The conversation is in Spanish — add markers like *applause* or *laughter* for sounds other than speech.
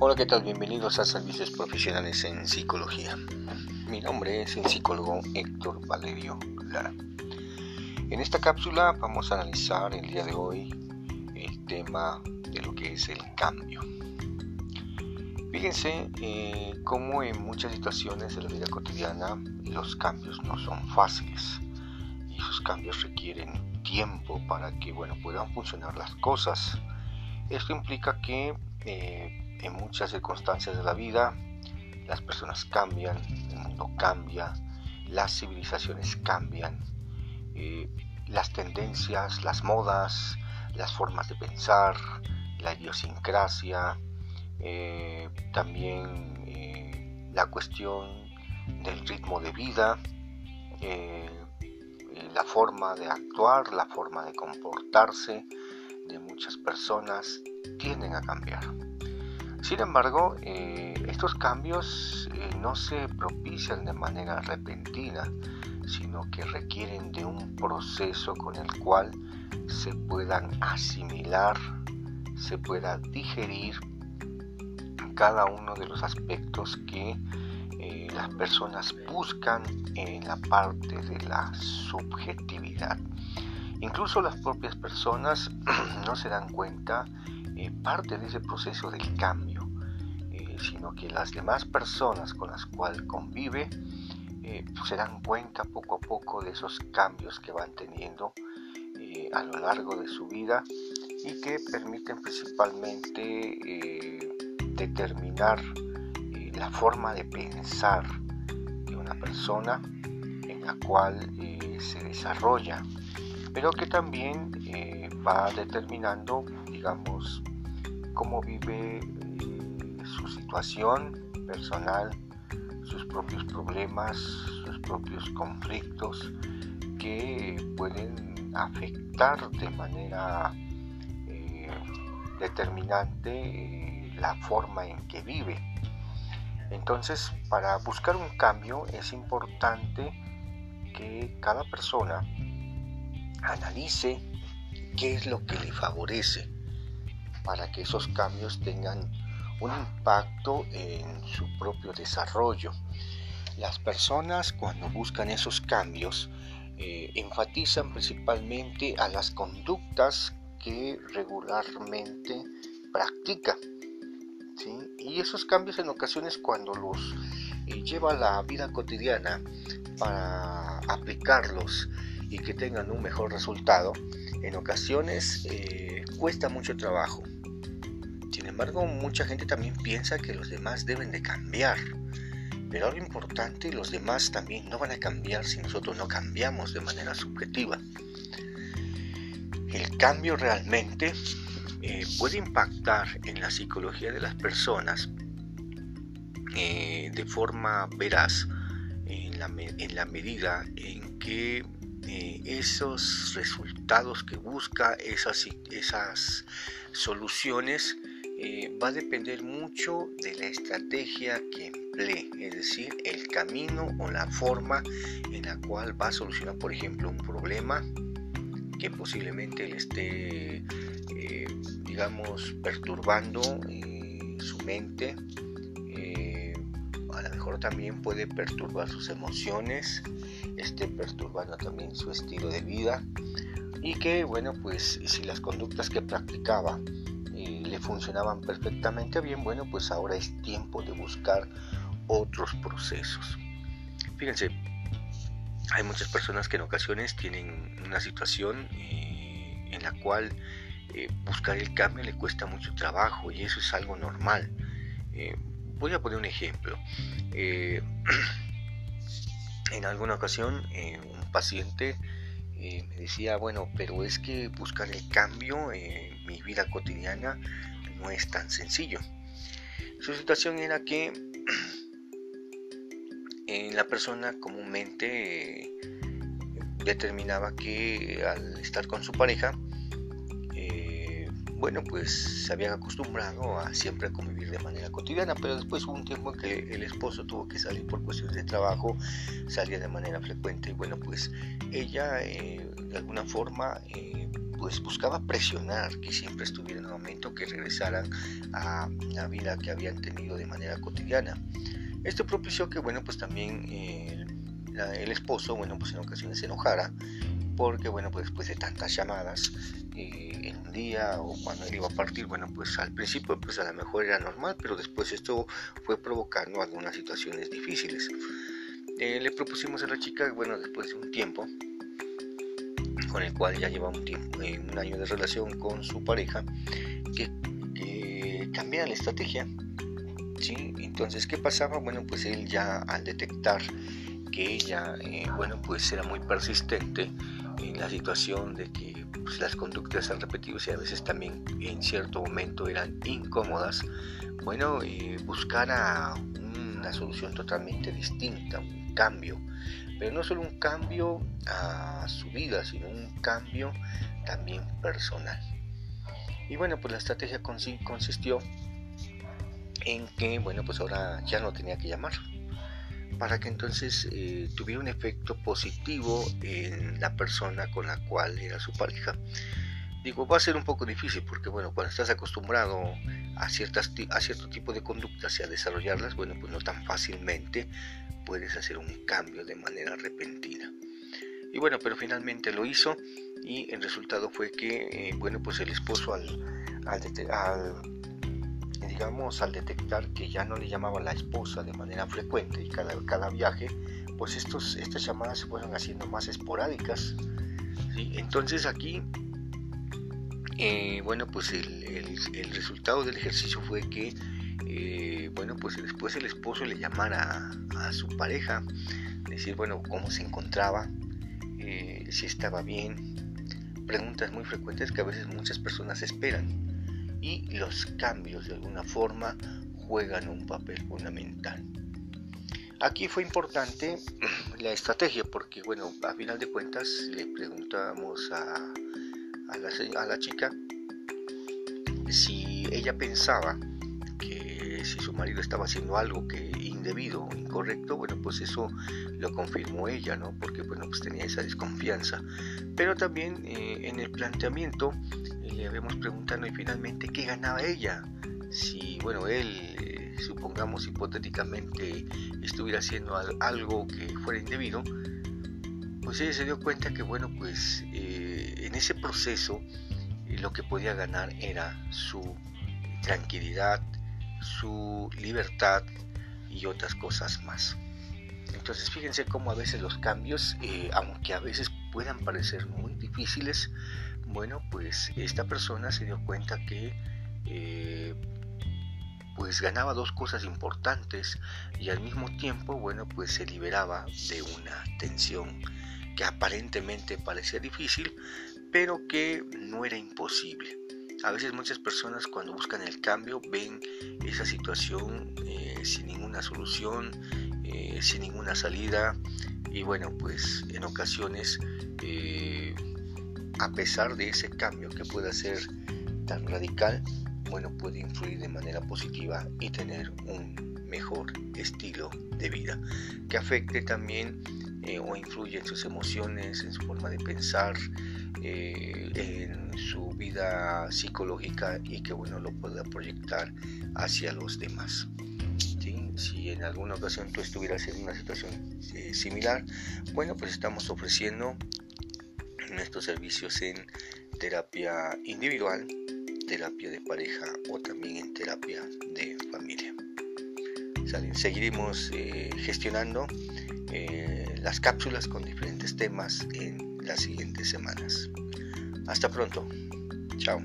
Hola, ¿qué tal? Bienvenidos a Servicios Profesionales en Psicología. Mi nombre es el psicólogo Héctor Valerio Lara. En esta cápsula vamos a analizar el día de hoy el tema de lo que es el cambio. Fíjense eh, cómo en muchas situaciones de la vida cotidiana los cambios no son fáciles y esos cambios requieren tiempo para que bueno, puedan funcionar las cosas. Esto implica que eh, en muchas circunstancias de la vida las personas cambian, el mundo cambia, las civilizaciones cambian, eh, las tendencias, las modas, las formas de pensar, la idiosincrasia, eh, también eh, la cuestión del ritmo de vida, la forma de actuar, la forma de comportarse de muchas personas tienden a cambiar. Sin embargo, eh, estos cambios eh, no se propician de manera repentina, sino que requieren de un proceso con el cual se puedan asimilar, se pueda digerir cada uno de los aspectos que eh, las personas buscan en la parte de la subjetividad. Incluso las propias personas *clears throat* no se dan cuenta parte de ese proceso del cambio, eh, sino que las demás personas con las cuales convive eh, se dan cuenta poco a poco de esos cambios que van teniendo eh, a lo largo de su vida y que permiten principalmente determinar la forma de pensar de una persona en la cual se desarrolla, pero que también va determinando, digamos, cómo vive eh, su situación personal, sus propios problemas, sus propios conflictos que pueden afectar de manera eh, determinante eh, la forma en que vive. Entonces, para buscar un cambio es importante que cada persona analice qué es lo que le favorece para que esos cambios tengan un impacto en su propio desarrollo. Las personas cuando buscan esos cambios eh, enfatizan principalmente a las conductas que regularmente practica. Y esos cambios en ocasiones cuando los eh, lleva a la vida cotidiana para aplicarlos y que tengan un mejor resultado, en ocasiones eh, cuesta mucho trabajo. Sin embargo, mucha gente también piensa que los demás deben de cambiar. Pero algo importante, los demás también no van a cambiar si nosotros no cambiamos de manera subjetiva. El cambio realmente eh, puede impactar en la psicología de las personas eh, de forma veraz en la, medida en que eh, esos resultados que busca, esas, esas soluciones, eh, va a depender mucho de la estrategia que emplee, es decir, el camino o la forma en la cual va a solucionar, por ejemplo, un problema que posiblemente le esté, eh, digamos, perturbando su mente. Mejor también puede perturbar sus emociones, esté perturbando también su estilo de vida y que, bueno, pues si las conductas que practicaba le funcionaban perfectamente bien, bueno, pues ahora es tiempo de buscar otros procesos. Fíjense, hay muchas personas que en ocasiones tienen una situación eh, en la cual eh, buscar el cambio le cuesta mucho trabajo y eso es algo normal. Eh, voy a poner un ejemplo. *clears throat* en alguna ocasión un paciente me decía, bueno, pero es que buscar el cambio en mi vida cotidiana no es tan sencillo. Su situación era que en *clears throat* la persona comúnmente eh, determinaba que al estar con su pareja, eh, bueno, pues se habían acostumbrado a siempre convivir de manera cotidiana, pero después hubo un tiempo en que el esposo tuvo que salir por cuestiones de trabajo, salía de manera frecuente y bueno, pues ella eh, de alguna forma eh, pues buscaba presionar que siempre estuviera en un momento, que regresaran a la vida que habían tenido de manera cotidiana. Esto propició que bueno, pues también eh, el esposo, bueno, pues en ocasiones se enojara porque bueno, pues después de tantas llamadas eh, en un día o cuando él iba a partir, bueno, pues al principio pues a lo mejor era normal, pero después esto fue provocando algunas situaciones difíciles. Eh, le propusimos a la chica, bueno, después de un tiempo, con el cual ya lleva un tiempo, eh, un año de relación con su pareja, que, cambiara la estrategia. ¿sí? Entonces, ¿qué pasaba? Bueno, pues él ya al detectar que ella, bueno, pues era muy persistente, en la situación de que pues, las conductas eran repetidas y a veces también en cierto momento eran incómodas, bueno, eh, buscar una solución totalmente distinta, un cambio, pero no solo un cambio a su vida, sino un cambio también personal. Y bueno, pues la estrategia consistió en que, bueno, pues ahora ya no tenía que llamar, para que entonces eh, tuviera un efecto positivo en la persona con la cual era su pareja. Digo, va a ser un poco difícil porque, bueno, cuando estás acostumbrado a, ciertas, a cierto tipo de conductas y a desarrollarlas, bueno, pues no tan fácilmente puedes hacer un cambio de manera repentina. Y bueno, pero finalmente lo hizo y el resultado fue que, eh, bueno, pues el esposo al, al, al digamos, al detectar que ya no le llamaba la esposa de manera frecuente y cada, cada viaje, pues estos, estas llamadas se fueron haciendo más esporádicas. Entonces aquí, eh, bueno, pues el, el, resultado del ejercicio fue que, eh, bueno, pues después el esposo le llamara a, su pareja, decir, bueno, cómo se encontraba, eh, si estaba bien, preguntas muy frecuentes que a veces muchas personas esperan y los cambios de alguna forma juegan un papel fundamental. Aquí fue importante *clears throat* la estrategia porque, bueno, a final de cuentas le preguntamos a, a, la, a la chica si ella pensaba que si su marido estaba haciendo algo que indebido incorrecto, bueno, pues eso lo confirmó ella, ¿no? Porque, bueno, pues tenía esa desconfianza. Pero también eh, en el planteamiento le habíamos preguntado y finalmente qué ganaba ella. Si, bueno, él, eh, supongamos hipotéticamente, estuviera haciendo algo que fuera indebido, pues ella se dio cuenta que, bueno, pues eh, en ese proceso eh, lo que podía ganar era su tranquilidad, su libertad y otras cosas más. Entonces fíjense cómo a veces los cambios, aunque a veces puedan parecer muy difíciles, bueno, pues esta persona se dio cuenta que eh, pues ganaba dos cosas importantes y al mismo tiempo, bueno, pues se liberaba de una tensión que aparentemente parecía difícil, pero que no era imposible. A veces muchas personas cuando buscan el cambio ven esa situación eh, sin ninguna solución, eh, sin ninguna salida y bueno, pues en ocasiones a pesar de ese cambio que pueda ser tan radical, bueno, puede influir de manera positiva y tener un mejor estilo de vida, que afecte también eh, o influye en sus emociones, en su forma de pensar, eh, en su vida psicológica y que bueno lo pueda proyectar hacia los demás. Si en alguna ocasión tú estuvieras en una situación eh, similar, bueno, pues estamos ofreciendo nuestros servicios en terapia individual, terapia de pareja o también en terapia de familia. Seguiremos eh, gestionando eh, las cápsulas con diferentes temas en las siguientes semanas. Hasta pronto. Chao.